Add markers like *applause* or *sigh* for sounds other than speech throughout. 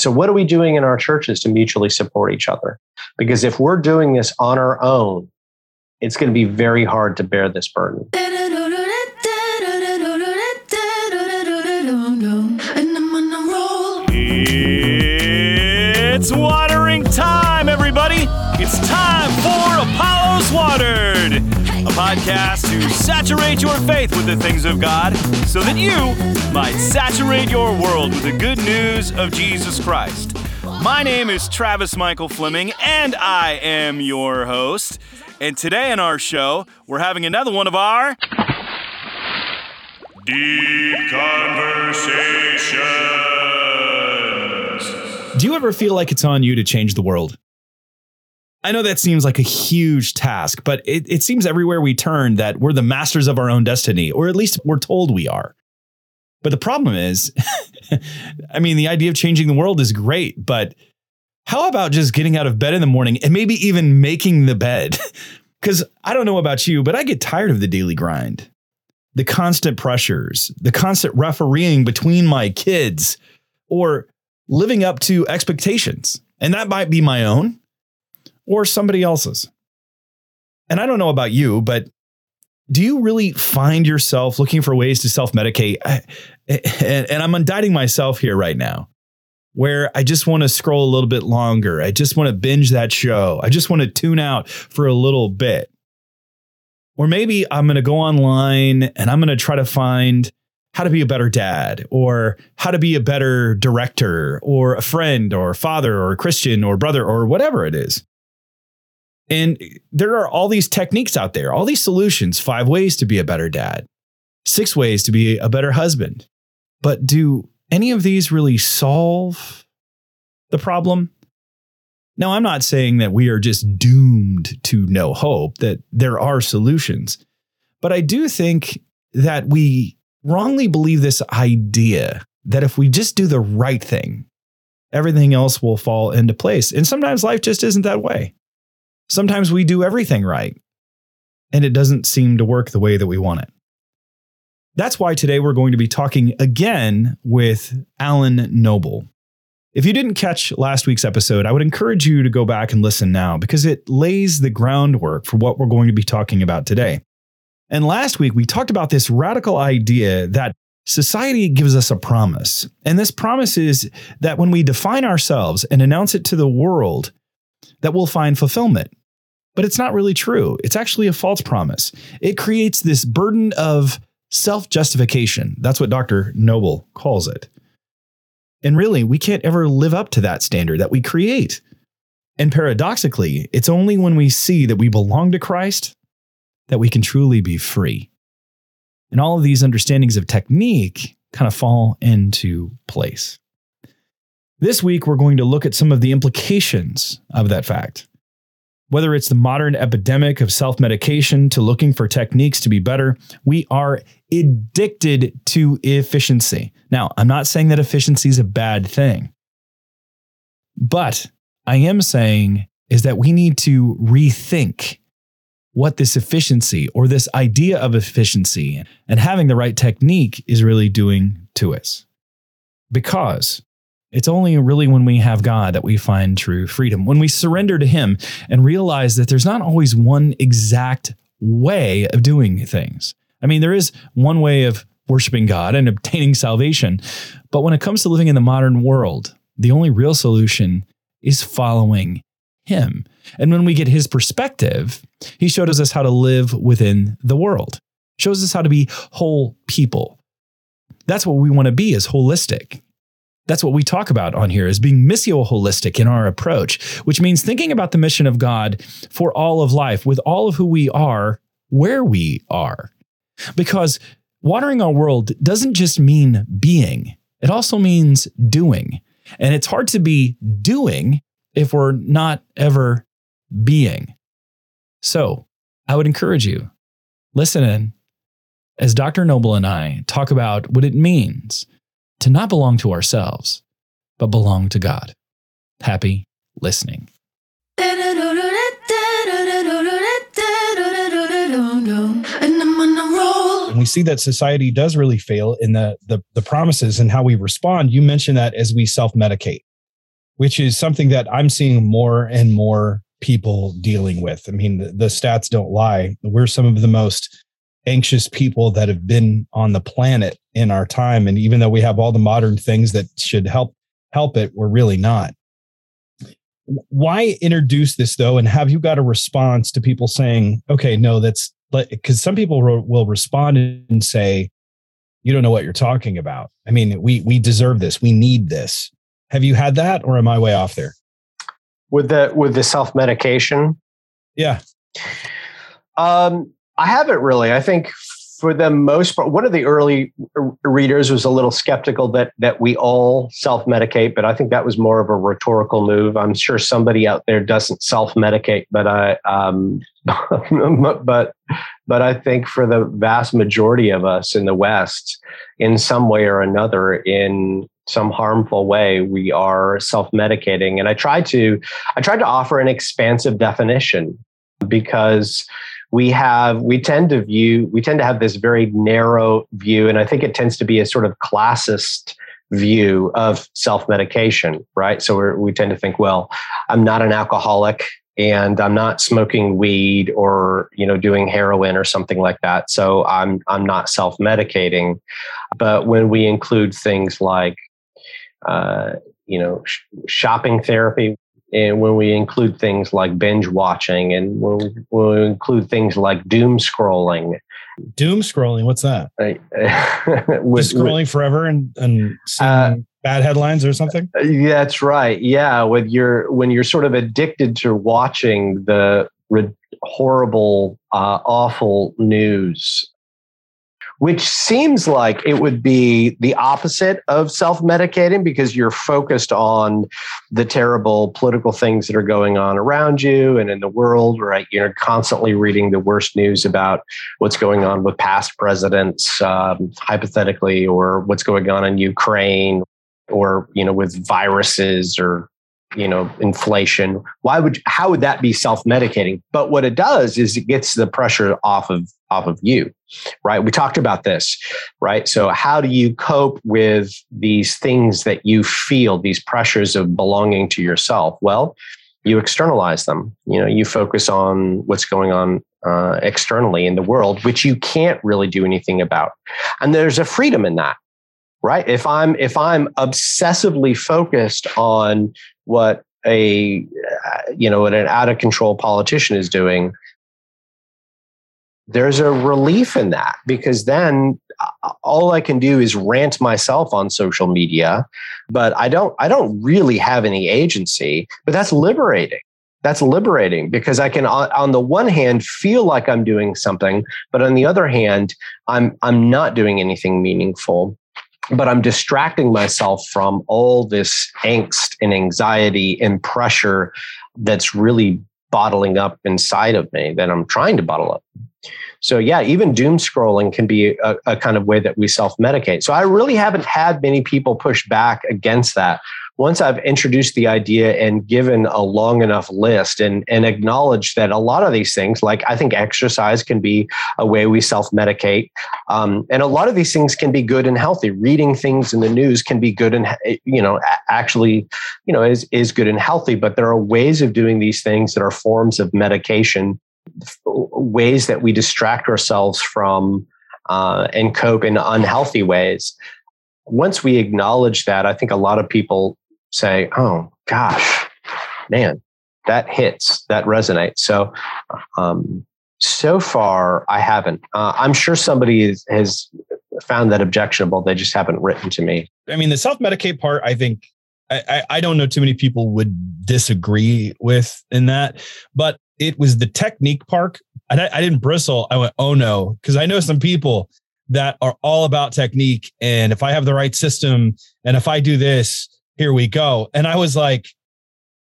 So, what are we doing in our churches to mutually support each other? Because if we're doing this on our own, it's going to be very hard to bear this burden. It's watering time, everybody. It's time for Apollos Watered, a podcast to saturate your faith with the things of God so that you might saturate your world with the good news of Jesus Christ. My name is Travis Michael Fleming, and I am your host. And today in our show, we're having another one of our Deep Conversations. Do you ever feel like it's on you to change the world? I know that seems like a huge task, but it, it seems everywhere we turn that we're the masters of our own destiny, or at least we're told we are. But the problem is, *laughs* I mean, the idea of changing the world is great, but how about just getting out of bed in the morning and maybe even making the bed? *laughs* Because I don't know about you, but I get tired of the daily grind, the constant pressures, the constant refereeing between my kids, or living up to expectations. And that might be my own or somebody else's. And I don't know about you, but do you really find yourself looking for ways to self medicate? And I'm indicting myself here right now, where I just want to scroll a little bit longer. I just want to binge that show. I just want to tune out for a little bit. Or maybe I'm going to go online and I'm going to try to find how to be a better dad or how to be a better director or a friend or father or a Christian or brother or whatever it is. And there are all these techniques out there, all these solutions, five ways to be a better dad, six ways to be a better husband. But do any of these really solve the problem? Now, I'm not saying that we are just doomed to no hope, that there are solutions. But I do think that we wrongly believe this idea that if we just do the right thing, everything else will fall into place. And sometimes life just isn't that way. Sometimes we do everything right, and it doesn't seem to work the way that we want it. That's why today we're going to be talking again with Alan Noble. If you didn't catch last week's episode, I would encourage you to go back and listen now because it lays the groundwork for what we're going to be talking about today. And last week, we talked about this radical idea that society gives us a promise. And this promise is that when we define ourselves and announce it to the world, that we'll find fulfillment. But it's not really true. It's actually a false promise. It creates this burden of self justification. That's what Dr. Noble calls it. And really, we can't ever live up to that standard that we create. And paradoxically, it's only when we see that we belong to Christ that we can truly be free. And all of these understandings of technique kind of fall into place. This week, we're going to look at some of the implications of that fact. Whether it's the modern epidemic of self medication to looking for techniques to be better, we are addicted to efficiency. Now, I'm not saying that efficiency is a bad thing, but I am saying is that we need to rethink what this efficiency or this idea of efficiency and having the right technique is really doing to us. Because it's only really when we have God that we find true freedom. When we surrender to Him and realize that there's not always one exact way of doing things. I mean, there is one way of worshiping God and obtaining salvation. But when it comes to living in the modern world, the only real solution is following Him. And when we get His perspective, He showed us how to live within the world, shows us how to be whole people. That's what we want to be is holistic. That's what we talk about on here is being missio holistic in our approach, which means thinking about the mission of God for all of life with all of who we are, where we are. Because watering our world doesn't just mean being, it also means doing. And it's hard to be doing if we're not ever being. So I would encourage you, listen in as Dr. Noble and I talk about what it means to not belong to ourselves, but belong to God. Happy listening. And we see that society does really fail in the, the, the promises and how we respond. You mentioned that as we self medicate. which is something that I'm seeing more and more people dealing with. I mean, the, the stats don't lie. We're some of the most anxious people that have been on the planet in our time. And even though we have all the modern things that should help help it we're really not. Why introduce this though? And have you got a response to people saying okay no that's because some people will respond and say you don't know what you're talking about. I mean we we deserve this. We need this. Have you had that or am i way off there? With the with the self medication yeah. Um I haven't really. I think for the most part, one of the early readers was a little skeptical that that we all self medicate, but I think that was more of a rhetorical move. I'm sure somebody out there doesn't self medicate, but I, um, *laughs* but but I think for the vast majority of us in the West, in some way or another, in some harmful way, we are self medicating. And I tried to I tried to offer an expansive definition because we have we tend to view we tend to have this very narrow view and i think it tends to be a sort of classist view of self-medication right? So we tend to think well i'm not an alcoholic and i'm not smoking weed or you know doing heroin or something like that so i'm i'm not self-medicating. But when we include things like uh, you know sh- shopping therapy and when we include things like binge watching and when we, when we include things like doom scrolling. Doom scrolling what's that? *laughs* With, Just scrolling with, forever and, and uh, bad headlines or something? That's right. Yeah with your when you're sort of addicted to watching the horrible uh, awful news which seems like it would be the opposite of self medicating because you're focused on the terrible political things that are going on around you and in the world, right? You're constantly reading the worst news about what's going on with past presidents, um, hypothetically, or what's going on in Ukraine, or, you know, with viruses or you know inflation why would how would that be self-medicating? But what it does is it gets the pressure off of off of you right? We talked about this right? So how do you cope with these things that you feel these pressures of belonging to yourself? Well you externalize them. You know you focus on what's going on uh, externally in the world which you can't really do anything about. And there's a freedom in that right? If i'm if i'm obsessively focused on what a you know what an out of control politician is doing there's a relief in that because then uh, all i can do is rant myself on social media but i don't i don't really have any agency but that's liberating. That's liberating because i can on the one hand feel like i'm doing something but on the other hand i'm i'm not doing anything meaningful but I'm distracting myself from all this angst and anxiety and pressure that's really bottling up inside of me that I'm trying to bottle up. So, yeah, even doom scrolling can be a, a kind of way that we self medicate. So, I really haven't had many people push back against that once I've introduced the idea and given a long enough list and, and acknowledged that a lot of these things, like I think exercise can be a way we self medicate. Um, and a lot of these things can be good and healthy. Reading things in the news can be good and, you know, actually, you know, is, is good and healthy. But there are ways of doing these things that are forms of medication, ways that we distract ourselves from uh, and cope in unhealthy ways once we acknowledge that, I think a lot of people say, oh gosh, man, that hits, that resonates. So, um, so far, I haven't. Uh, I'm sure somebody is, has found that objectionable. They just haven't written to me. I mean, the self medicate part, I think I, I, don't know too many people would disagree with in that, but it was the technique part. I, I didn't bristle. I went, oh no, because I know some people that are all about technique. And if I have the right system and if I do this, here we go. And I was like,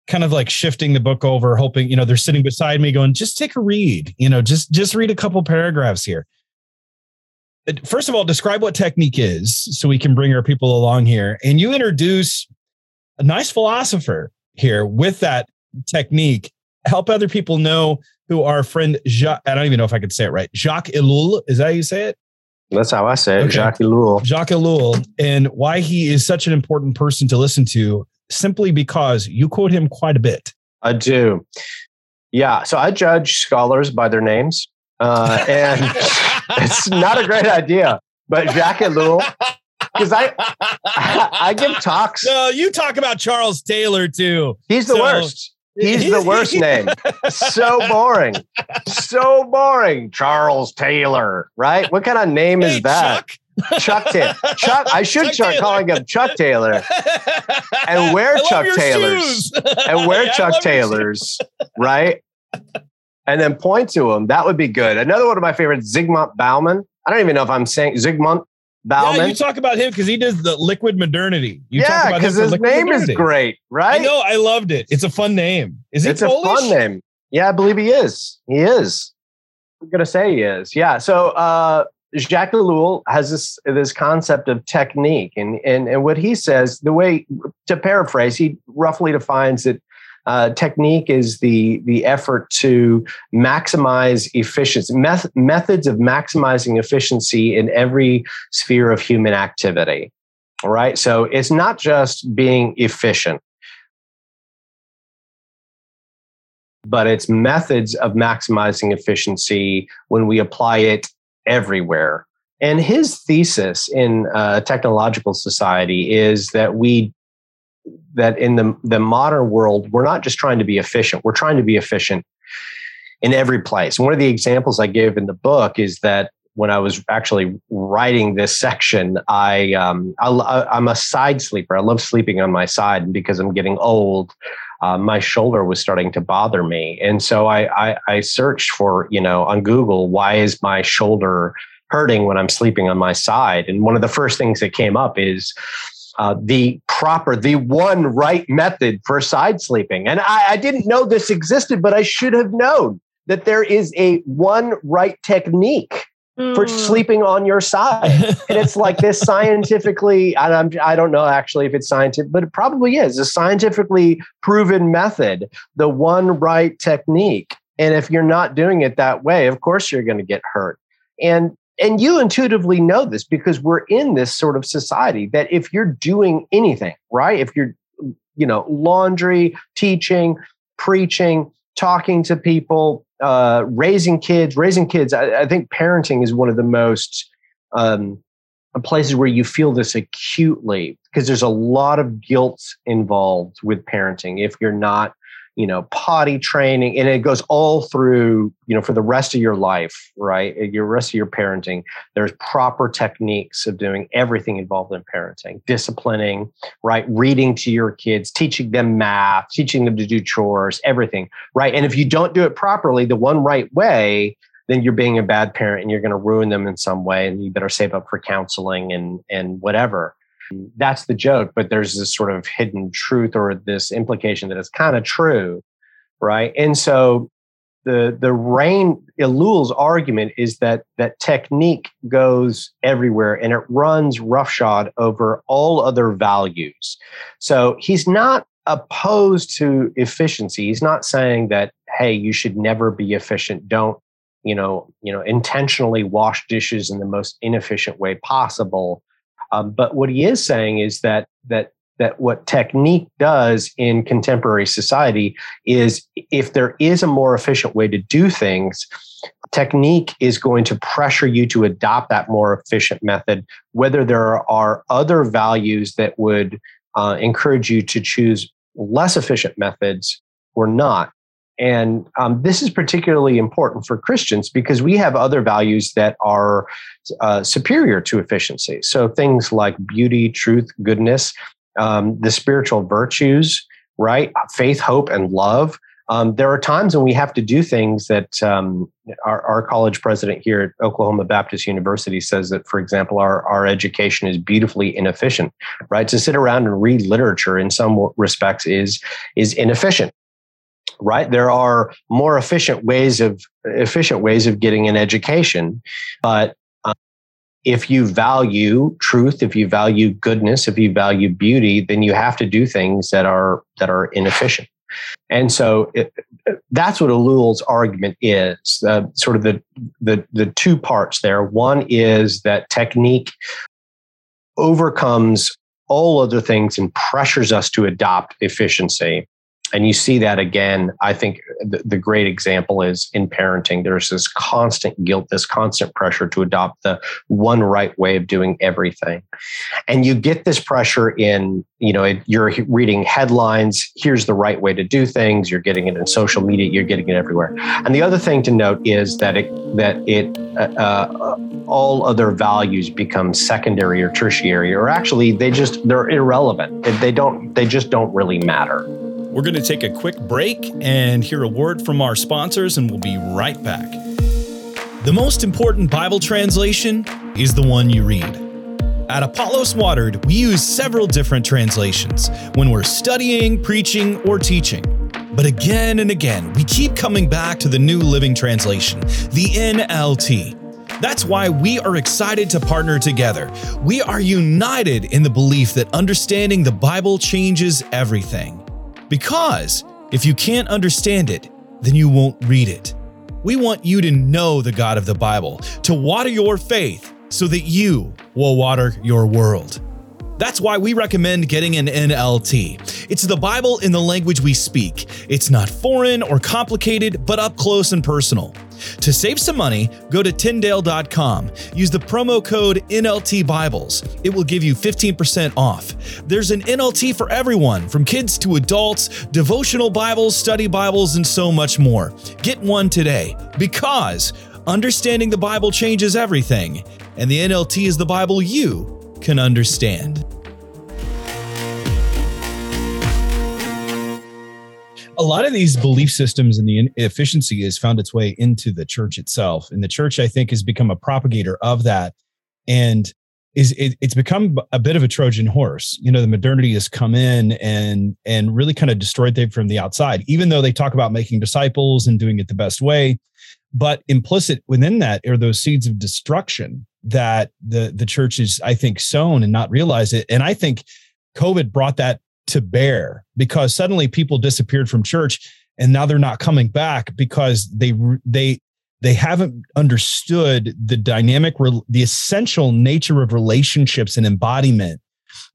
kind of like shifting the book over, hoping, you know, they're sitting beside me going, just take a read, you know, just, just read a couple paragraphs here. Uh, first of all, describe what technique is so we can bring our people along here. And you introduce a nice philosopher here with that technique. Help other people know who our friend Jacques, I don't even know if I could say it right. Jacques Ellul, is that how you say it? That's how I say it. Okay. Jacques Ellul. Jacques Ellul, and why he is such an important person to listen to simply because you quote him quite a bit. I do. Yeah. So I judge scholars by their names. Uh, and *laughs* it's not a great idea. But Jacques Ellul, *laughs* because I, I give talks. No, you talk about Charles Taylor too. He's the So- worst. He's the worst name. So *laughs* boring. So boring. Charles Taylor, right? What kind of name Hey, is that? Chuck. Chuck Taylor. Chuck. I should Chuck start Taylor. calling him Chuck Taylor *laughs* and wear Chuck Taylors and wear *laughs* Chuck Taylors, right? And then point to him. That would be good. Another one of my favorites, Zygmunt Bauman. I don't even know if I'm saying Zygmunt Yeah, you talk about him because he does the liquid modernity. You talk yeah, about because his name is great, right? I know, I loved it. It's a fun name. Is he it's Polish? a fun name. Yeah, I believe he is. He is. I'm gonna say he is. Yeah. So uh, Jacques Ellul has this this concept of technique, and and and what he says, the way to paraphrase, he roughly defines that. Uh, technique is the the effort to maximize efficiency meth- methods of maximizing efficiency in every sphere of human activity. All right? So it's not just being efficient. But it's methods of maximizing efficiency when we apply it everywhere. And his thesis in uh, technological society is that we that in the the modern world we're not just trying to be efficient; we're trying to be efficient in every place. One of the examples I give in the book is that when I was actually writing this section, I, um, I I'm a side sleeper. I love sleeping on my side, and because I'm getting old, uh, my shoulder was starting to bother me, and so I, I I searched for you know on Google why is my shoulder hurting when I'm sleeping on my side, and one of the first things that came up is. Uh, the proper, the one right method for side sleeping. And I, I didn't know this existed, but I should have known that there is a one right technique for sleeping on your side. And it's like this *laughs* scientifically, and I'm, I don't know actually if it's scientific, but it probably is a scientifically proven method, the one right technique. And if you're not doing it that way, of course you're going to get hurt. And and you intuitively know this because we're in this sort of society that if you're doing anything, right? If you're, you know, laundry, teaching, preaching, talking to people, uh, raising kids, raising kids, I, I think parenting is one of the most um, places where you feel this acutely because there's a lot of guilt involved with parenting if you're not you know potty training and it goes all through you know for the rest of your life right? Uh, your rest of your parenting there's proper techniques of doing everything involved in parenting disciplining right? Reading to your kids teaching them math teaching them to do chores everything right? And if you don't do it properly the one right way then you're being a bad parent and you're going to ruin them in some way and you better save up for counseling and and whatever that's the joke but there's this sort of hidden truth or this implication that it's kind of true right? And so the the rain Ellul's argument is that that technique goes everywhere and it runs roughshod over all other values. So he's not opposed to efficiency. He's not saying that hey you should never be efficient. Don't you know you know intentionally wash dishes in the most inefficient way possible um, but what he is saying is that that that what technique does in contemporary society is if there is a more efficient way to do things, technique is going to pressure you to adopt that more efficient method, whether there are other values that would uh, encourage you to choose less efficient methods or not. And um, this is particularly important for Christians because we have other values that are uh, superior to efficiency. So things like beauty, truth, goodness, um, the spiritual virtues, right? Faith, hope, and love. Um, there are times when we have to do things that um, our, our, college president here at Oklahoma Baptist University says that, for example, our, our education is beautifully inefficient, right? To sit around and read literature in some respects is, is inefficient right? There are more efficient ways of efficient ways of getting an education but um, if you value truth if you value goodness if you value beauty then you have to do things that are that are inefficient. And so it, that's what Ellul's argument is uh, sort of the, the the two parts there. One is that technique overcomes all other things and pressures us to adopt efficiency and you see that again. I think the, the, great example is in parenting. There's this constant guilt, this constant pressure to adopt the one right way of doing everything. And you get this pressure in, you know, you're reading headlines. Here's the right way to do things. You're getting it in social media. You're getting it everywhere. And the other thing to note is that it, that it, uh, uh, all other values become secondary or tertiary, or actually they just, they're irrelevant. They don't, they just don't really matter. We're going to take a quick break and hear a word from our sponsors, and we'll be right back. The most important Bible translation is the one you read. At Apollos Watered, we use several different translations when we're studying, preaching, or teaching. But again and again, we keep coming back to the New Living Translation, the NLT. That's why we are excited to partner together. We are united in the belief that understanding the Bible changes everything. Because if you can't understand it, then you won't read it. We want you to know the God of the Bible, to water your faith so that you will water your world. That's why we recommend getting an NLT. It's the Bible in the language we speak. It's not foreign or complicated, but up close and personal. To save some money, go to Tyndale.com. Use the promo code NLT Bibles. It will give you 15% off. There's an NLT for everyone, from kids to adults, devotional Bibles, study Bibles, and so much more. Get one today because understanding the Bible changes everything, and the NLT is the Bible you can understand. A lot of these belief systems and the efficiency has found its way into the church itself. And the church i think has become a propagator of that and is it, it's become a bit of a trojan horse. You know the modernity has come in and and really kind of destroyed them from the outside even though they talk about making disciples and doing it the best way. But implicit within that are those seeds of destruction that the the church is i think sown and not realize it. And i think covid brought that to bear because suddenly people disappeared from church and now they're not coming back because they they they haven't understood the dynamic the essential nature of relationships and embodiment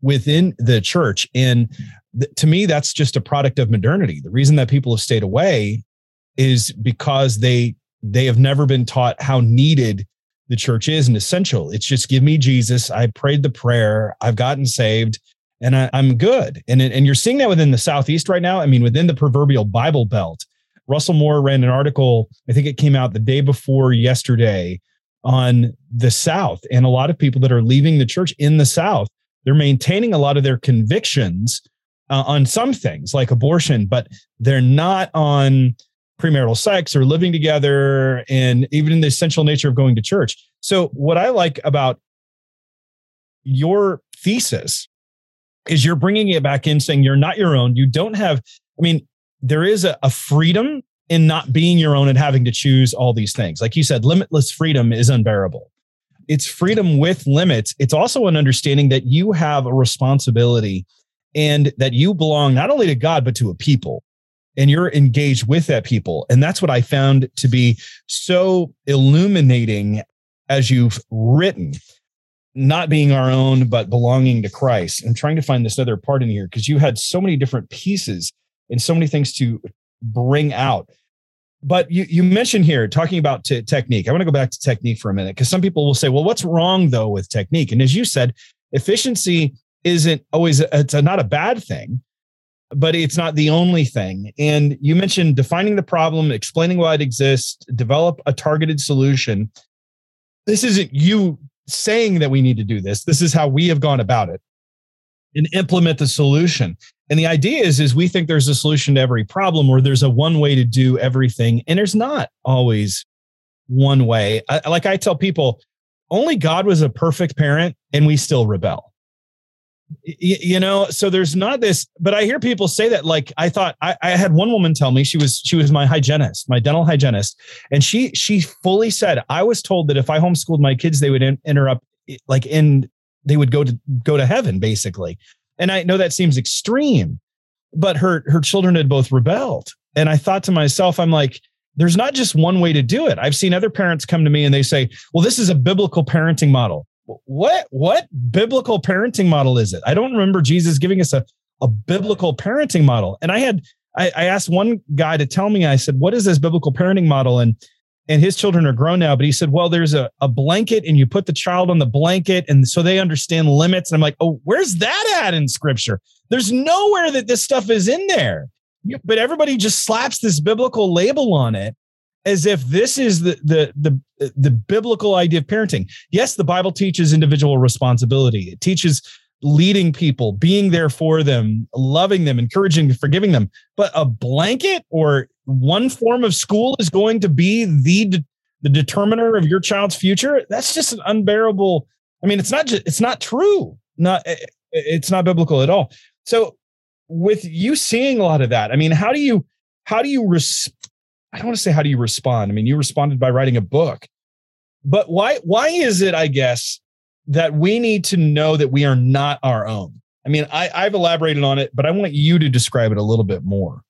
within the church and to me that's just a product of modernity the reason that people have stayed away is because they they have never been taught how needed the church is and essential. It's just give me Jesus. I prayed the prayer. I've gotten saved and I, am good. And, and you're seeing that within the Southeast right now. I mean, within the proverbial Bible Belt. Russell Moore ran an article, I think it came out the day before yesterday on the South. And a lot of people that are leaving the church in the South, they're maintaining a lot of their convictions uh, on some things like abortion, but they're not on premarital sex or living together and even in the essential nature of going to church. So, what I like about your thesis is you're bringing it back in saying you're not your own. You don't have, I mean, there is a, a freedom in not being your own and having to choose all these things. Like you said, limitless freedom is unbearable. It's freedom with limits. It's also an understanding that you have a responsibility and that you belong not only to God, but to a people and you're engaged with that people. And that's what I found to be so illuminating as you've written, not being our own, but belonging to Christ. I'm trying to find this other part in here because you had so many different pieces and so many things to bring out. But you, you mentioned here talking about t- technique. I want to go back to technique for a minute because some people will say, well, what's wrong though with technique? And as you said, efficiency isn't always, it's a, not a bad thing but it's not the only thing. And you mentioned defining the problem, explaining why it exists, develop a targeted solution. This isn't you saying that we need to do this. This is how we have gone about it and implement the solution. And the idea is, is we think there's a solution to every problem or there's a one way to do everything. And there's not always one way. I, like I tell people, only God was a perfect parent and we still rebel you know so there's not this but i hear people say that like i thought I, I, had one woman tell me she was she was my hygienist my dental hygienist and she she fully said i was told that if i homeschooled my kids they would in, interrupt like in they would go to go to heaven basically. And i know that seems extreme but her her children had both rebelled. And i thought to myself i'm like there's not just one way to do it. I've seen other parents come to me and they say well this is a biblical parenting model what what biblical parenting model is it? I don't remember Jesus giving us a, a biblical parenting model. And I had I, I asked one guy to tell me, I said, what is this biblical parenting model? And and his children are grown now, but he said, well, there's a, a blanket and you put the child on the blanket. And so they understand limits. And I'm like, oh, where's that at in scripture? There's nowhere that this stuff is in there. But everybody just slaps this biblical label on it as if this is the the the the biblical idea of parenting. Yes, the Bible teaches individual responsibility. It teaches leading people, being there for them, loving them, encouraging, forgiving them. But a blanket or one form of school is going to be the the determiner of your child's future. That's just an unbearable. I mean, it's not just it's not true. Not eh, eh, it's not biblical at all. So with you seeing a lot of that, I mean, how do you how do you res- I don't want to say how do you respond? I mean, you responded by writing a book. But why why is it, I guess, that we need to know that we are not our own? I mean, I, I've elaborated on it, but I want you to describe it a little bit more.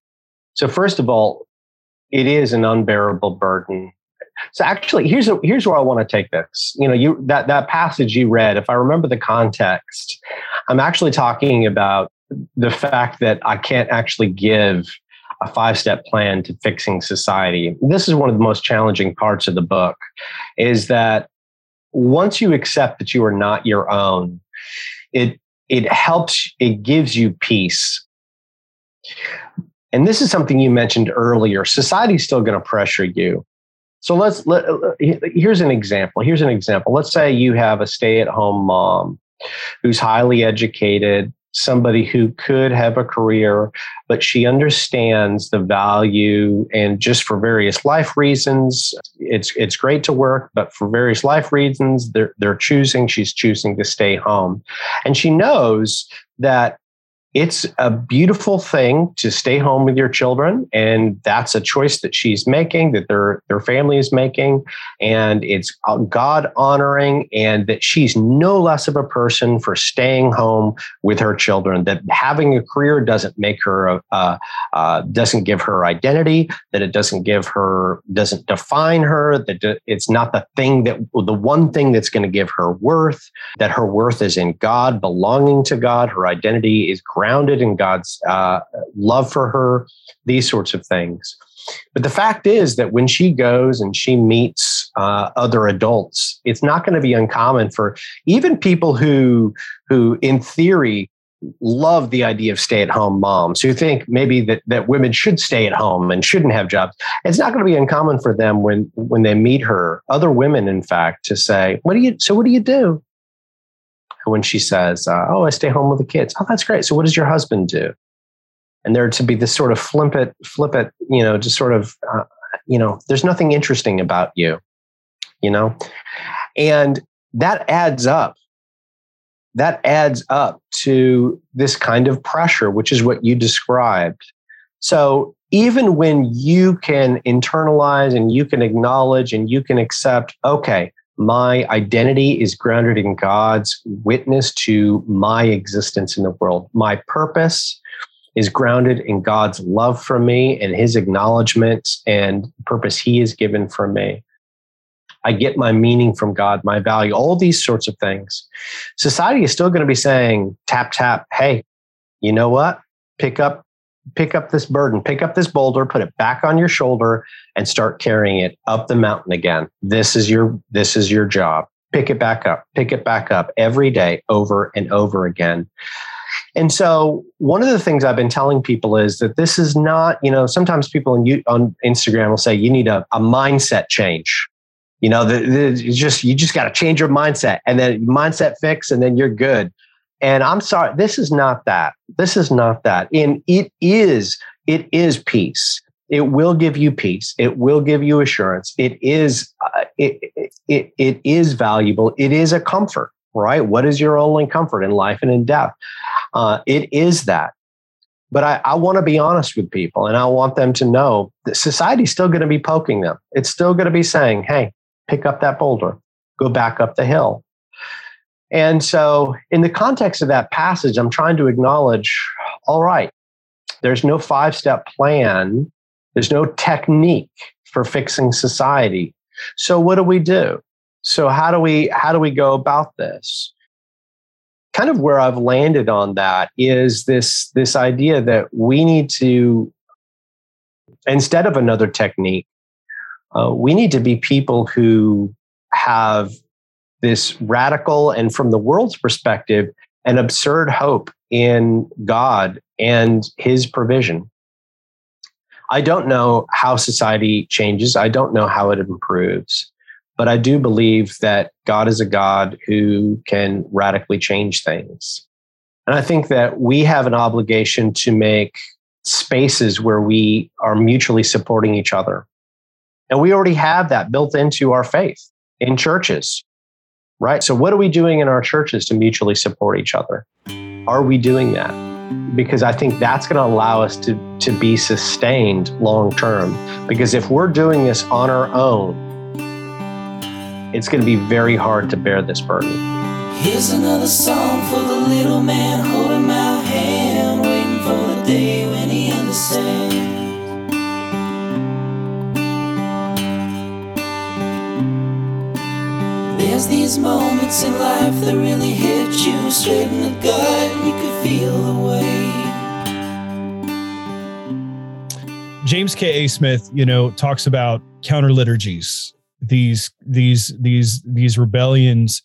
So first of all, it is an unbearable burden. So actually, here's a, here's where I want to take this. You know, you that that passage you read, if I remember the context, I'm actually talking about the fact that I can't actually give a five step plan to fixing society. This is one of the most challenging parts of the book is that once you accept that you are not your own, it it helps it gives you peace. And this is something you mentioned earlier. Society's still going to pressure you. So let's let, here's an example. Here's an example. Let's say you have a stay-at-home mom who's highly educated, somebody who could have a career, but she understands the value and just for various life reasons, it's it's great to work, but for various life reasons, they're they're choosing, she's choosing to stay home. And she knows that it's a beautiful thing to stay home with your children and that's a choice that she's making that their their family is making and it's uh, god honoring and that she's no less of a person for staying home with her children that having a career doesn't make her a, a uh, doesn't give her identity that it doesn't give her doesn't define her that it's not the thing that the one thing that's going to give her worth that her worth is in god belonging to god her identity is grounded in God's uh, love for her, these sorts of things. But the fact is that when she goes and she meets uh, other adults, it's not going to be uncommon for even people who, who in theory, love the idea of stay-at-home moms who think maybe that, that women should stay at home and shouldn't have jobs. It's not going to be uncommon for them when when they meet her, other women, in fact, to say, "What do you? So what do you do?" When she says, uh, "Oh, I stay home with the kids." Oh, that's great. So, what does your husband do? And there to be this sort of flip it, flip it, you know, just sort of, uh, you know, there's nothing interesting about you, you know, and that adds up. That adds up to this kind of pressure, which is what you described. So even when you can internalize and you can acknowledge and you can accept, okay, my identity is grounded in God's witness to my existence in the world. My purpose is grounded in God's love for me and his acknowledgement and purpose he has given for me. I get my meaning from God, my value, all these sorts of things. Society is still going to be saying, tap, tap, hey, you know what? Pick up pick up this burden, pick up this boulder, put it back on your shoulder and start carrying it up the mountain again. This is your this is your job. Pick it back up. Pick it back up every day over and over again. And so one of the things I've been telling people is that this is not, you know, sometimes people on, you, on Instagram will say you need a, a mindset change. You know, the, the, just you just got to change your mindset and then mindset fix and then you're good. And I'm sorry, this is not that. This is not that. And it is, it is peace. It will give you peace. It will give you assurance. It is, uh, it, it, it is valuable. It is a comfort, right? What is your only comfort in life and in death? Uh, it is that. But I, I want to be honest with people and I want them to know that society's still going to be poking them. It's still going to be saying, hey, pick up that boulder, go back up the hill. And so, in the context of that passage, I'm trying to acknowledge all right, there's no five step plan, there's no technique for fixing society. So, what do we do? So how do we how do we go about this? Kind of where I've landed on that is this this idea that we need to instead of another technique, uh, we need to be people who have this radical and from the world's perspective an absurd hope in God and his provision. I don't know how society changes. I don't know how it improves. But I do believe that God is a God who can radically change things. And I think that we have an obligation to make spaces where we are mutually supporting each other. And we already have that built into our faith in churches, right? So, what are we doing in our churches to mutually support each other? Are we doing that? Because I think that's going to allow us to, to be sustained long term. Because if we're doing this on our own, it's going to be very hard to bear this burden. Here's another song for the little man holding my There's these moments in life that really hit you straight in the gut, you feel the weight. James K. A. Smith, you know, talks about counter liturgies these these these these rebellions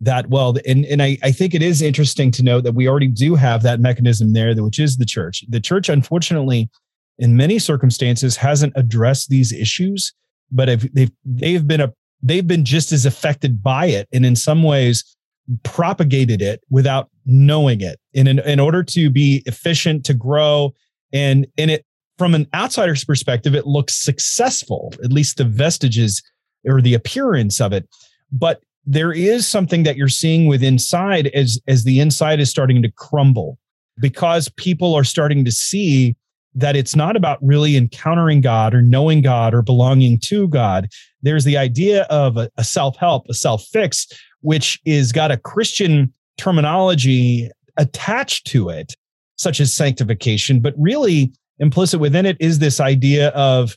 that well and and I, I think it is interesting to note that we already do have that mechanism there which is the church the church unfortunately in many circumstances hasn't addressed these issues but if they've they've been a they've been just as affected by it and in some ways propagated it without knowing it in, in order to be efficient to grow and and it from an outsider's perspective it looks successful at least the vestiges or the appearance of it. But there is something that you're seeing with inside as as the inside is starting to crumble because people are starting to see that it's not about really encountering God or knowing God or belonging to God. There's the idea of a, a self help, a self fix, which is got a Christian terminology attached to it, such as sanctification, but really implicit within it is this idea of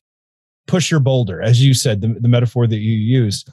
push your boulder, as you said, the, the metaphor that you used.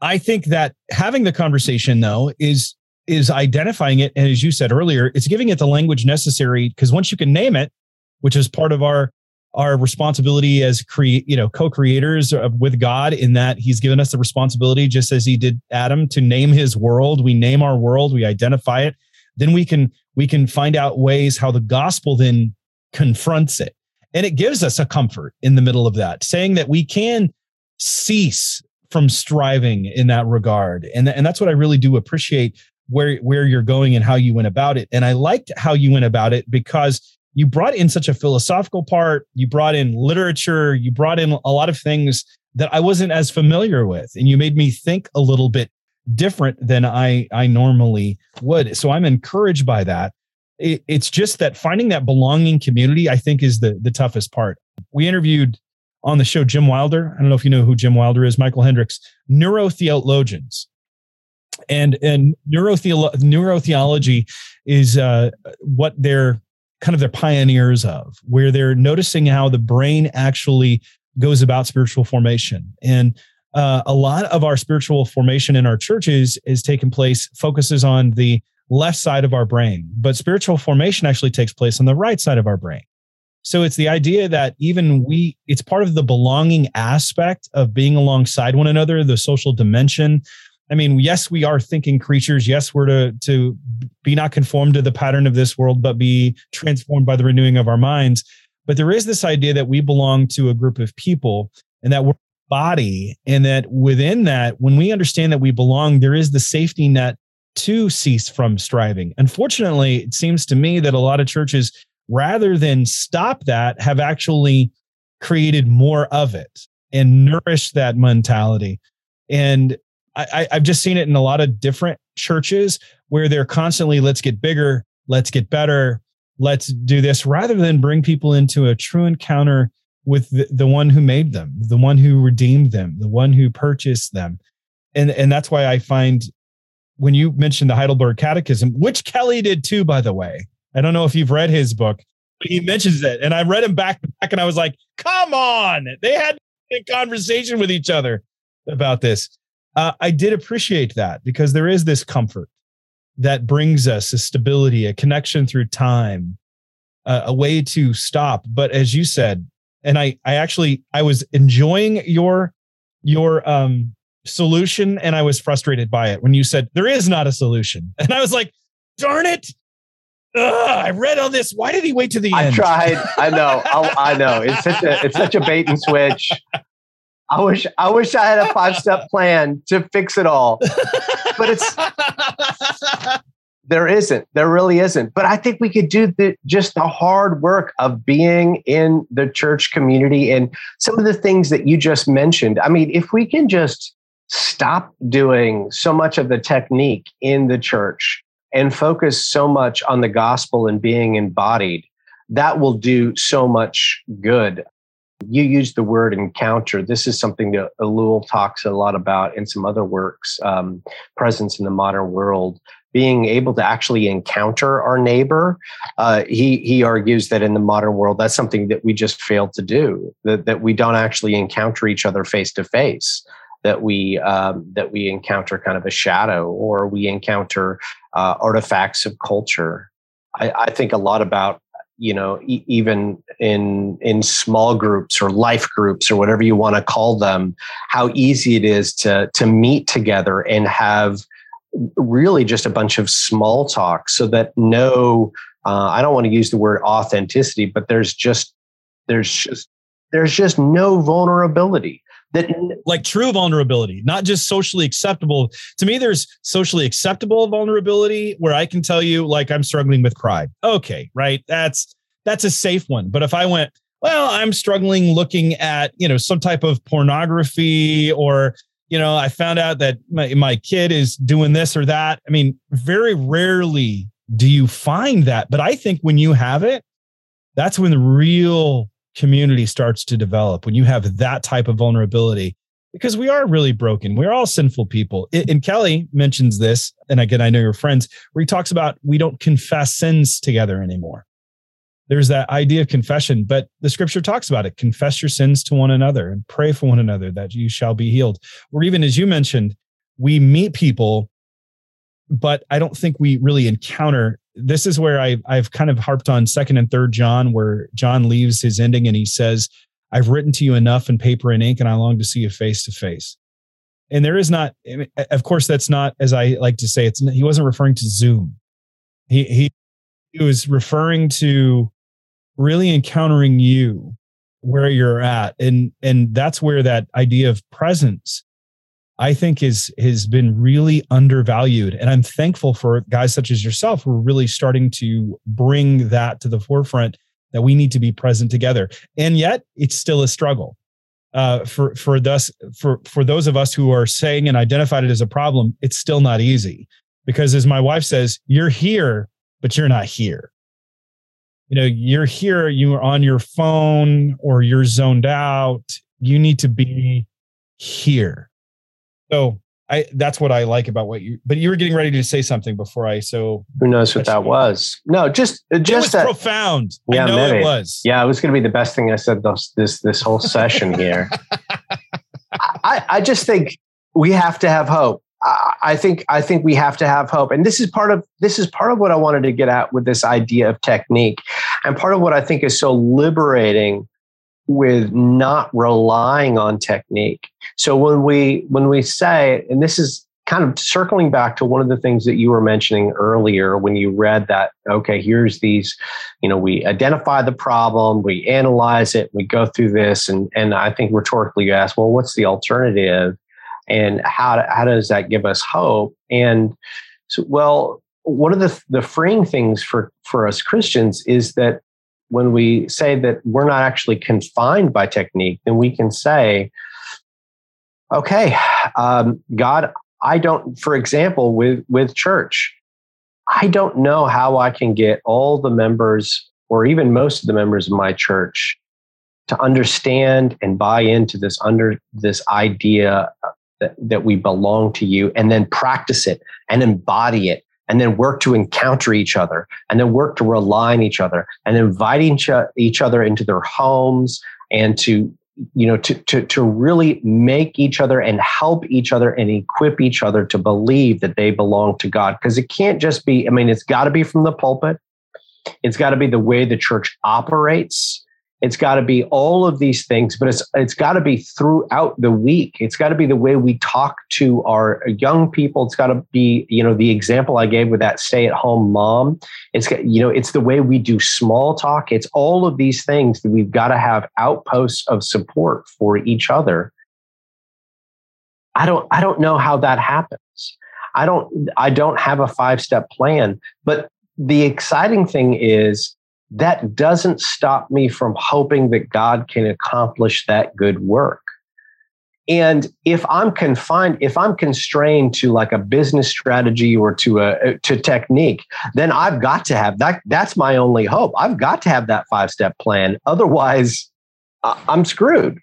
I think that having the conversation though is is identifying it, and as you said earlier, it's giving it the language necessary because once you can name it, which is part of our our responsibility as create you know co-creators with god in that he's given us the responsibility just as he did adam to name his world we name our world we identify it then we can we can find out ways how the gospel then confronts it and it gives us a comfort in the middle of that, saying that we can cease from striving in that regard. And, and that's what I really do appreciate where, where you're going and how you went about it. And I liked how you went about it because you brought in such a philosophical part, you brought in literature, you brought in a lot of things that I wasn't as familiar with. And you made me think a little bit different than I, I normally would. So I'm encouraged by that it, it's just that finding that belonging community, I think, is the the toughest part. We interviewed on the show Jim Wilder. I don't know if you know who Jim Wilder is. Michael Hendricks, neurotheologians, and and neurotheolo- neurotheology is uh, what they're kind of their pioneers of, where they're noticing how the brain actually goes about spiritual formation and uh, a lot of our spiritual formation in our churches is taking place focuses on the left side of our brain, but spiritual formation actually takes place on the right side of our brain. So it's the idea that even we, it's part of the belonging aspect of being alongside one another, the social dimension. I mean, yes, we are thinking creatures. Yes, we're to, to be not conformed to the pattern of this world, but be transformed by the renewing of our minds. But there is this idea that we belong to a group of people and that we're body and that within that when we understand that we belong there is the safety net to cease from striving. Unfortunately, it seems to me that a lot of churches, rather than stop that, have actually created more of it and nourished that mentality. And I, have just seen it in a lot of different churches where they're constantly, let's get bigger, let's get better, let's do this, rather than bring people into a true encounter with the, the one who made them, the one who redeemed them, the one who purchased them. And, and that's why I find when you mentioned the Heidelberg Catechism, which Kelly did too, by the way. I don't know if you've read his book, but he mentions it. And I read him back to back and I was like, come on. They had a conversation with each other about this. Uh, I did appreciate that because there is this comfort that brings us a stability, a connection through time, uh, a way to stop. But as you said, and I, I actually, I was enjoying your, your um, solution, and I was frustrated by it when you said there is not a solution, *laughs* and I was like, darn it. Ugh, I read all this. Why did he wait to the I end? tried. I know. I, *laughs* I know. It's such a it's such a bait and switch. I wish I wish I had a five step plan to fix it all, but it's there isn't. There really isn't. But I think we could do the, just the hard work of being in the church community and some of the things that you just mentioned. I mean, if we can just stop doing so much of the technique in the church and focus so much on the gospel and being embodied, that will do so much good. You use the word encounter. This is something that Ellul talks a lot about in some other works, um, presence in the modern world. Being able to actually encounter our neighbor, uh, he he argues that in the modern world, that's something that we just fail to do. That that we don't actually encounter each other face to face. That we um, that we encounter kind of a shadow, or we encounter uh, artifacts of culture. I, I think a lot about you know e- even in in small groups or life groups or whatever you want to call them how easy it is to to meet together and have really just a bunch of small talk so that no uh, i don't want to use the word authenticity but there's just there's just there's just no vulnerability that like true vulnerability, not just socially acceptable. To me, there's socially acceptable vulnerability where I can tell you, like, I'm struggling with pride. Okay, right. That's that's a safe one. But if I went, well, I'm struggling looking at, you know, some type of pornography or you know, I found out that my, my kid is doing this or that. I mean, very rarely do you find that. But I think when you have it, that's when the real community starts to develop when you have that type of vulnerability because we are really broken. We're all sinful people. And Kelly mentions this, and again, I know your friends, where he talks about we don't confess sins together anymore. There's that idea of confession, but the scripture talks about it. Confess your sins to one another and pray for one another that you shall be healed. Or even as you mentioned, we meet people, but I don't think we really encounter this is where I, I've kind of harped on second and third John, where John leaves his ending and he says, I've written to you enough in paper and ink, and I long to see you face to face. And there is not, of course, that's not, as I like to say, it's he wasn't referring to Zoom. He, he, he was referring to really encountering you where you're at. And, and that's where that idea of presence I think is has been really undervalued. And I'm thankful for guys such as yourself who are really starting to bring that to the forefront that we need to be present together. And yet it's still a struggle. Uh, for for thus for for those of us who are saying and identified it as a problem, it's still not easy because as my wife says, you're here, but you're not here. You know, you're here, you're on your phone or you're zoned out. You need to be here so I that's what I like about what you. But you were getting ready to say something before I. So who knows what that was? No, just just it was that profound. Yeah, I know maybe. it was. Yeah, it was going to be the best thing I said this this this whole session here. *laughs* I I just think we have to have hope. I think I think we have to have hope, and this is part of this is part of what I wanted to get at with this idea of technique, and part of what I think is so liberating with not relying on technique. So when we when we say, and this is kind of circling back to one of the things that you were mentioning earlier when you read that okay here's these you know we identify the problem we analyze it we go through this and and i think rhetorically you ask well what's the alternative and how how does that give us hope and so well one of the the freeing things for for us christians is that when we say that we're not actually confined by technique, then we can say, okay, um, God, I don't, for example, with, with church, I don't know how I can get all the members or even most of the members of my church to understand and buy into this under this idea that, that we belong to you and then practice it and embody it and then work to encounter each other and then work to rely on each other and inviting each other into their homes and to you know to, to to really make each other and help each other and equip each other to believe that they belong to god. Because it can't just be i mean it's got to be from the pulpit. It's got to be the way the church operates it's got to be all of these things, but it's it's got to be throughout the week. It's got to be the way we talk to our young people. It's got to be, you know, the example I gave with that stay-at-home mom. It's you know, it's the way we do small talk. It's all of these things that we've got to have outposts of support for each other. I don't I don't know how that happens. I don't I don't have a five-step plan, but the exciting thing is that doesn't stop me from hoping that God can accomplish that good work. And if I'm confined, if I'm constrained to like a business strategy or to a uh, to technique, then I've got to have that. That's my only hope. I've got to have that five step plan. Otherwise, I'm screwed.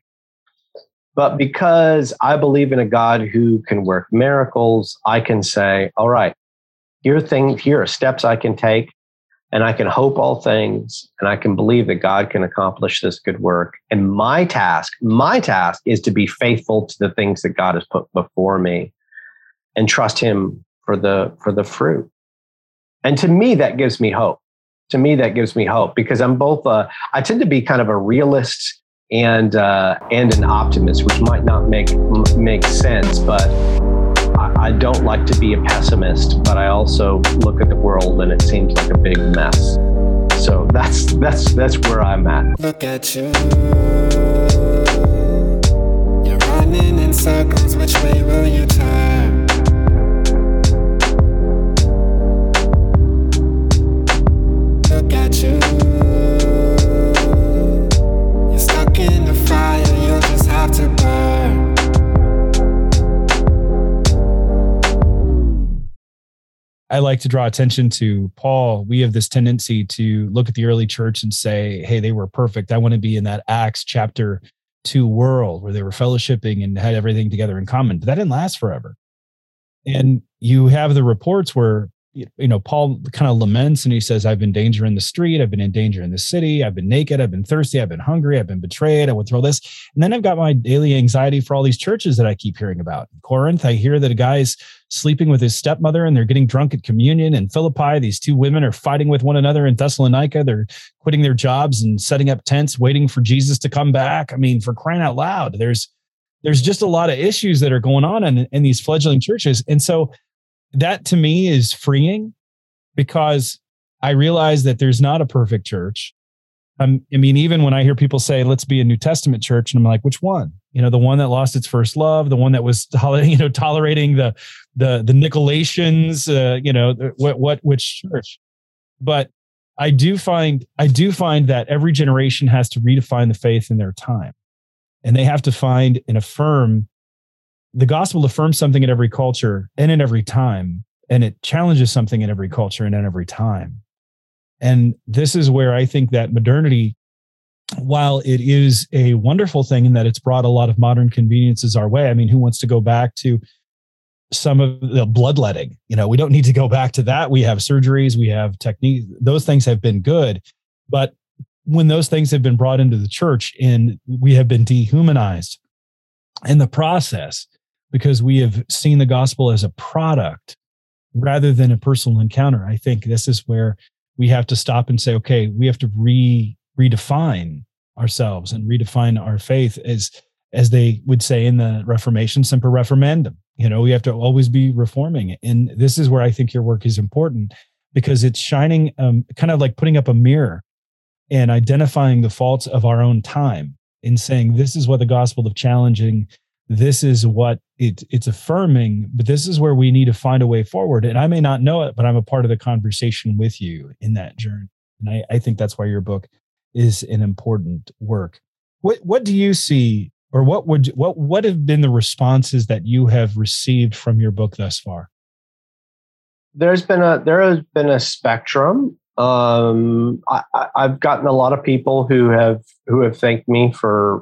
But because I believe in a God who can work miracles, I can say, all right, here are things, here are steps I can take and I can hope all things and I can believe that God can accomplish this good work. And my task, my task is to be faithful to the things that God has put before me and trust him for the for the fruit. And to me that gives me hope. To me that gives me hope because I'm both a, I tend to be kind of a realist and uh, and an optimist, which might not make make sense, but I don't like to be a pessimist, but I also look at the world and it seems like a big mess. So that's that's that's where I'm at. Look at you. You're running in circles. Which way will you turn? Look at you. I like to draw attention to Paul. We have this tendency to look at the early church and say, hey, they were perfect. I want to be in that Acts chapter two world where they were fellowshipping and had everything together in common. But that didn't last forever. And you have the reports where you know, Paul kind of laments and he says, I've been danger in the street. I've been in danger in the city. I've been naked. I've been thirsty. I've been hungry. I've been betrayed. I went through all this. And then I've got my daily anxiety for all these churches that I keep hearing about. In Corinth, I hear that a guy's sleeping with his stepmother and they're getting drunk at communion. In Philippi, these two women are fighting with one another. In Thessalonica, they're quitting their jobs and setting up tents, waiting for Jesus to come back. I mean, for crying out loud, there's there's just a lot of issues that are going on in, in these fledgling churches. And so that to me is freeing because I realize that there's not a perfect church. Um, I mean, even when I hear people say, let's be a New Testament church, and I'm like, which one? You know, the one that lost its first love, the one that was, *laughs* you know, tolerating the, the, the Nicolaitans, uh, you know, what, what, which church? But I do find, I do find that every generation has to redefine the faith in their time. And they have to find and affirm the gospel affirms something in every culture and in every time and it challenges something in every culture and in every time. And this is where I think that modernity, while it is a wonderful thing in that it's brought a lot of modern conveniences our way. I mean, who wants to go back to some of the bloodletting? You know, we don't need to go back to that. We have surgeries, we have techniques. Those things have been good. But when those things have been brought into the church and we have been dehumanized in the process because we have seen the gospel as a product rather than a personal encounter. I think this is where we have to stop and say, okay, we have to re redefine ourselves and redefine our faith as as they would say in the Reformation, semper reformandum. You know, we have to always be reforming. And this is where I think your work is important because it's shining, um, kind of like putting up a mirror and identifying the faults of our own time and saying, this is what the gospel of challenging this is what it, it's affirming, but this is where we need to find a way forward. And I may not know it, but I'm a part of the conversation with you in that journey. And I, I think that's why your book is an important work. What what do you see, or what would what what have been the responses that you have received from your book thus far? There's been a there has been a spectrum. Um, I, I've gotten a lot of people who have who have thanked me for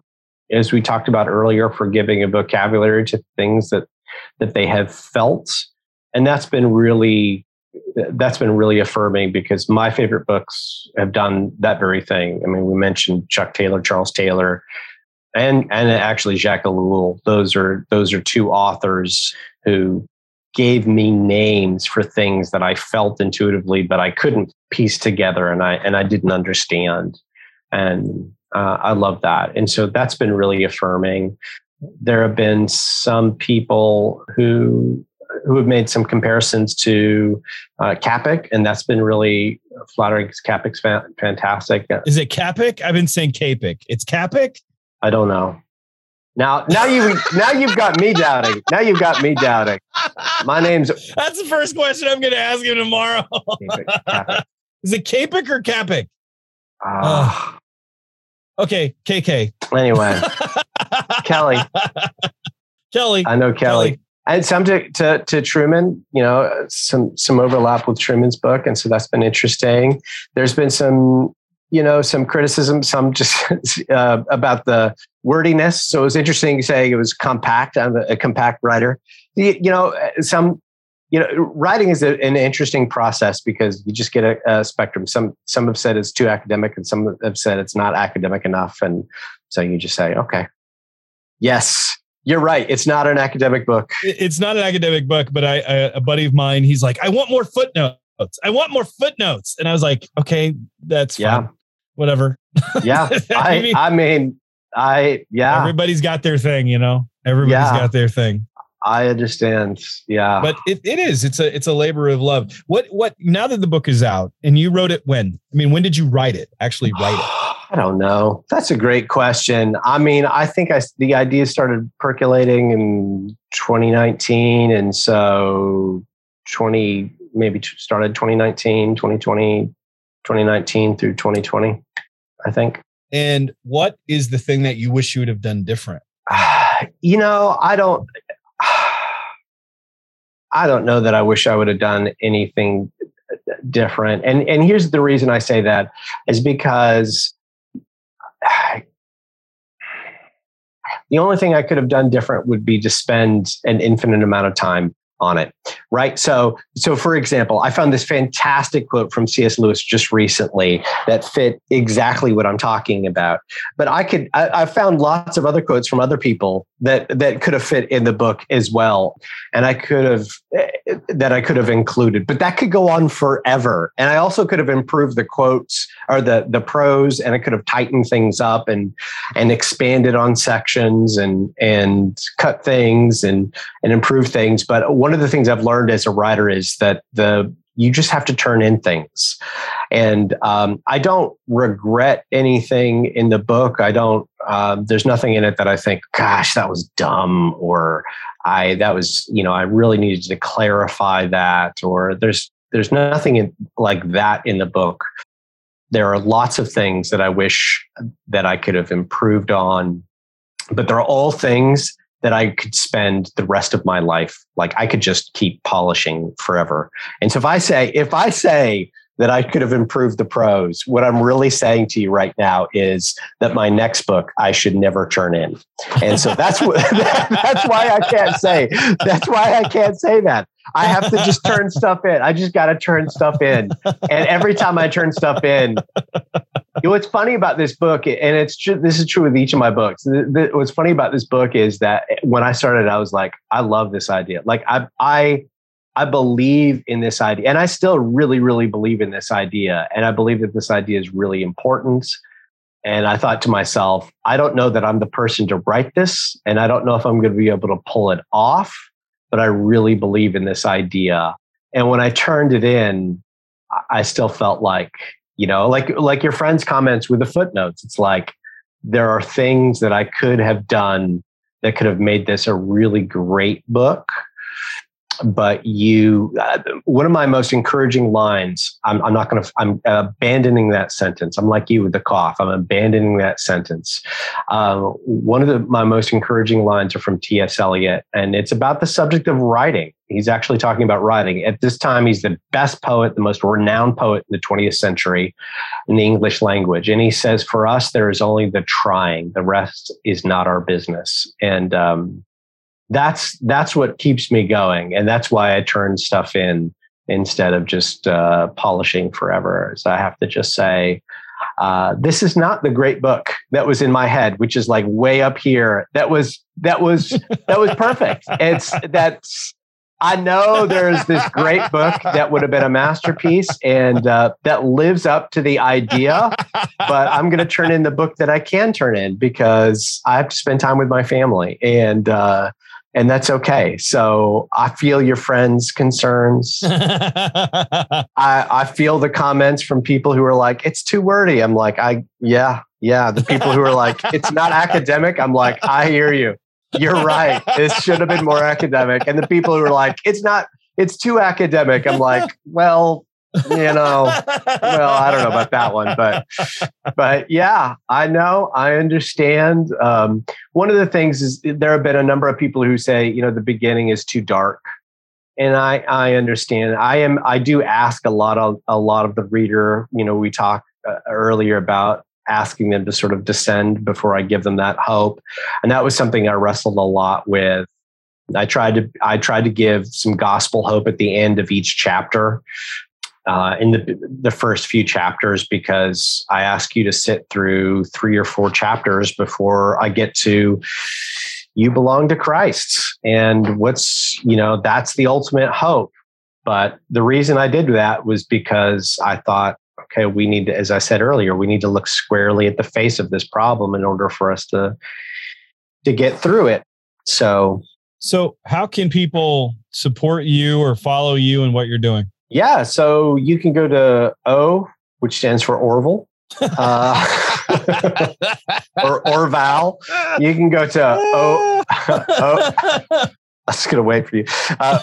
as we talked about earlier, for giving a vocabulary to things that that they have felt, and that's been really that's been really affirming because my favorite books have done that very thing. I mean, we mentioned Chuck Taylor, Charles Taylor, and and actually Jacques Ellul. Those are those are two authors who gave me names for things that I felt intuitively, but I couldn't piece together, and I and I didn't understand. And uh, I love that, and so that's been really affirming. There have been some people who who have made some comparisons to uh, Kapic, and that's been really flattering because Kapic's fantastic. Is it Kapic? I've been saying Kapic. It's Kapic. I don't know. Now, now you now you've got me doubting. Now you've got me doubting. My name's. *laughs* That's the first question I'm going to ask him tomorrow. *laughs* Is it Kapic or Kapic? Uh, okay, KK. Anyway, *laughs* Kelly. Kelly. I know Kelly. Kelly. And some to, to, to Truman, you know, some some overlap with Truman's book, and so that's been interesting. There's been some you know, some criticism, some just *laughs* uh, about the wordiness. So it was interesting saying it was compact. I'm a, compact writer. You, you, know, some, you know, writing is a, an interesting process because you just get a, a, spectrum. Some some have said it's too academic, and some have said it's not academic enough. And so you just say, okay, yes, you're right. It's not an academic book. It's not an academic book, but I, I a buddy of mine, he's like, I want more footnotes. I want more footnotes. And I was like, okay, that's yeah. Fine whatever. *laughs* Yeah. I, I mean, I, yeah. Everybody's got their thing, you know, everybody's yeah. got their thing. I understand. Yeah. But it, it is, it's a, it's a labor of love. What, what, now that the book is out and you wrote it when, I mean, when did you write it, actually write it? *sighs* I don't know. That's a great question. I mean, I think I, the idea started percolating in 2019. And so 20, maybe started 2019, 2020, 2019 through 2020, I think. And what is the thing that you wish you would have done different? *sighs* You know, I don't I don't know that I wish I would have done anything different. And and here's the reason I say that is because *sighs* the only thing I could have done different would be to spend an infinite amount of time on it right so so for example i found this fantastic quote from cs lewis just recently that fit exactly what i'm talking about but i could I, I, found lots of other quotes from other people that that could have fit in the book as well and i could have that i could have included but that could go on forever and i also could have improved the quotes or the the prose and i could have tightened things up and and expanded on sections and and cut things and and improve things but one of the things I've learned as a writer is that the you just have to turn in things, and um, I don't regret anything in the book. I don't. Um, there's nothing in it that I think, gosh, that was dumb, or I that was you know I really needed to clarify that, or there's there's nothing in, like that in the book. There are lots of things that I wish that I could have improved on, but they're all things that I could spend the rest of my life like I could just keep polishing forever. And so if I say if I say that I could have improved the prose. What I'm really saying to you right now is that my next book I should never turn in, and so that's what *laughs* that's why I can't say that's why I can't say that. I have to just turn stuff in. I just got to turn stuff in, and every time I turn stuff in, you know, what's funny about this book, and it's true, this is true with each of my books. The, the, what's funny about this book is that when I started, I was like, I love this idea. Like I I I believe in this idea, and I still really, really believe in this idea. And I believe that this idea is really important. And I thought to myself, I don't know that I'm the person to write this, and I don't know if I'm going to be able to pull it off, but I really believe in this idea. And when I turned it in, I still felt like, you know, like like your friend's comments with the footnotes. It's like there are things that I could have done that could have made this a really great book but you uh, one of my most encouraging lines i'm, I'm not going to i'm abandoning that sentence. I'm like you with the cough. I'm abandoning that sentence. Uh, one of the, my most encouraging lines are from ts eliot and it's about the subject of writing. He's actually talking about writing. At this time he's the best poet the most renowned poet in the 20th century in the english language and he says for us there is only the trying. The rest is not our business. And um, that's that's what keeps me going and that's why i turn stuff in instead of just uh, polishing forever so i have to just say uh, this is not the great book that was in my head, which is like way up here. That was that was that was perfect. It's that's I know there's this great book that would have been a masterpiece and uh, that lives up to the idea, but I'm going to turn in the book that I can turn in because I have to spend time with my family and uh, and that's okay. So I feel your friends' concerns. *laughs* I, I feel the comments from people who are like, "It's too wordy." I'm like, "I yeah yeah." The people who are like, "It's not academic." I'm like, "I hear you." You're right. This should have been more academic. And the people who are like, it's not, it's too academic. I'm like, well, you know, well, I don't know about that one, but, but yeah, I know, I understand. Um, one of the things is there have been a number of people who say, you know, the beginning is too dark. And I, I understand. I am, I do ask a lot of, a lot of the reader, you know, we talked uh, earlier about asking them to sort of descend before I give them that hope. And that was something I wrestled a lot with. I tried to I tried to give some gospel hope at the end of each chapter. Uh, in the the first few chapters, because I ask you to sit through three or four chapters before I get to you belong to Christ, and what's you know that's the ultimate hope. But the reason I did that was because I thought okay, we need to, as I said earlier, we need to look squarely at the face of this problem in order for us to to get through it. So so how can people support you or follow you and what you're doing? Yeah, so you can go to O, which stands for Orville. Uh, *laughs* or Orval. You can go to O. *laughs* o *laughs* I'm just going to wait for you. Uh,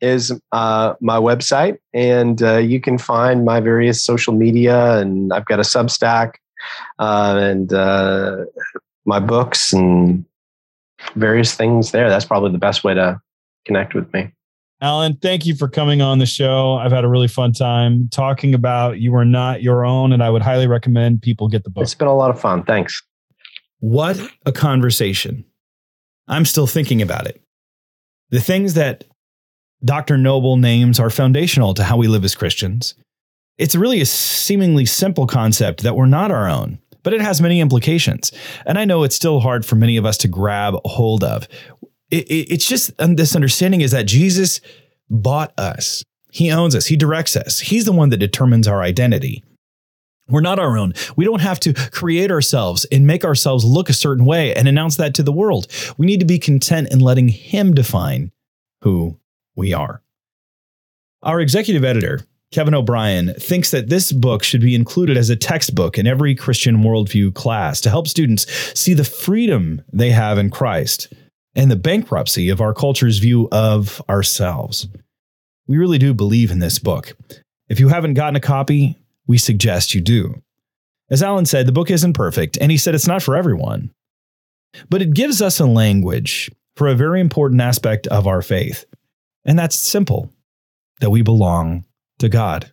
is uh, my website, and uh, you can find my various social media, and I've got a Substack, uh, and uh, my books, and various things there. That's probably the best way to connect with me. Alan, thank you for coming on the show. I've had a really fun time talking about You Are Not Your Own, and I would highly recommend people get the book. It's been a lot of fun. Thanks. What a conversation. I'm still thinking about it. The things that Dr. Noble names are foundational to how we live as Christians. It's really a seemingly simple concept that we're not our own, but it has many implications. And I know it's still hard for many of us to grab hold of. It, it, it's just this understanding is that Jesus bought us. He owns us. He directs us. He's the one that determines our identity. We're not our own. We don't have to create ourselves and make ourselves look a certain way and announce that to the world. We need to be content in letting Him define who we are. Our executive editor, Kevin O'Brien, thinks that this book should be included as a textbook in every Christian worldview class to help students see the freedom they have in Christ and the bankruptcy of our culture's view of ourselves. We really do believe in this book. If you haven't gotten a copy, we suggest you do. As Alan said, the book isn't perfect, and he said it's not for everyone. But it gives us a language for a very important aspect of our faith, and that's simple that we belong to God,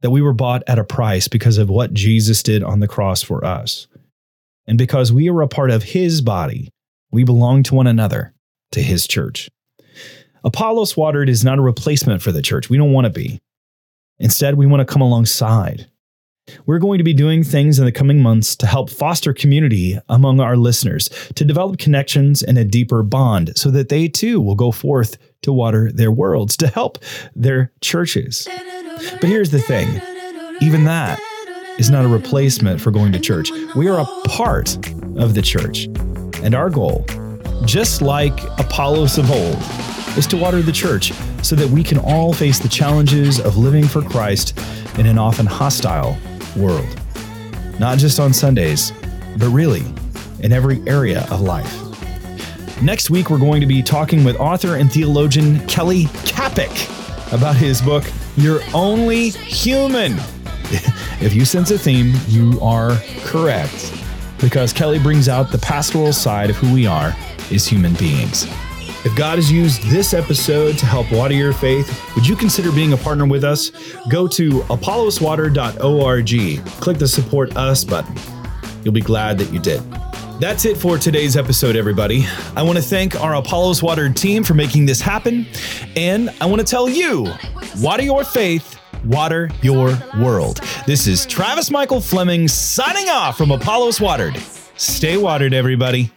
that we were bought at a price because of what Jesus did on the cross for us. And because we are a part of his body, we belong to one another, to his church. Apollos Watered is not a replacement for the church. We don't want to be. Instead, we want to come alongside. We're going to be doing things in the coming months to help foster community among our listeners, to develop connections and a deeper bond so that they too will go forth to water their worlds, to help their churches. But here's the thing even that is not a replacement for going to church. We are a part of the church. And our goal, just like Apollos of old, is to water the church so that we can all face the challenges of living for Christ in an often hostile world. Not just on Sundays, but really in every area of life. Next week, we're going to be talking with author and theologian Kelly Kapic about his book, You're Only Human. *laughs* if you sense a theme, you are correct, because Kelly brings out the pastoral side of who we are as human beings. If God has used this episode to help water your faith, would you consider being a partner with us? Go to apolloswater.org, click the support us button. You'll be glad that you did. That's it for today's episode, everybody. I want to thank our Apollos Water team for making this happen. And I want to tell you water your faith water your world. This is Travis Michael Fleming signing off from Apollos Watered. Stay watered, everybody.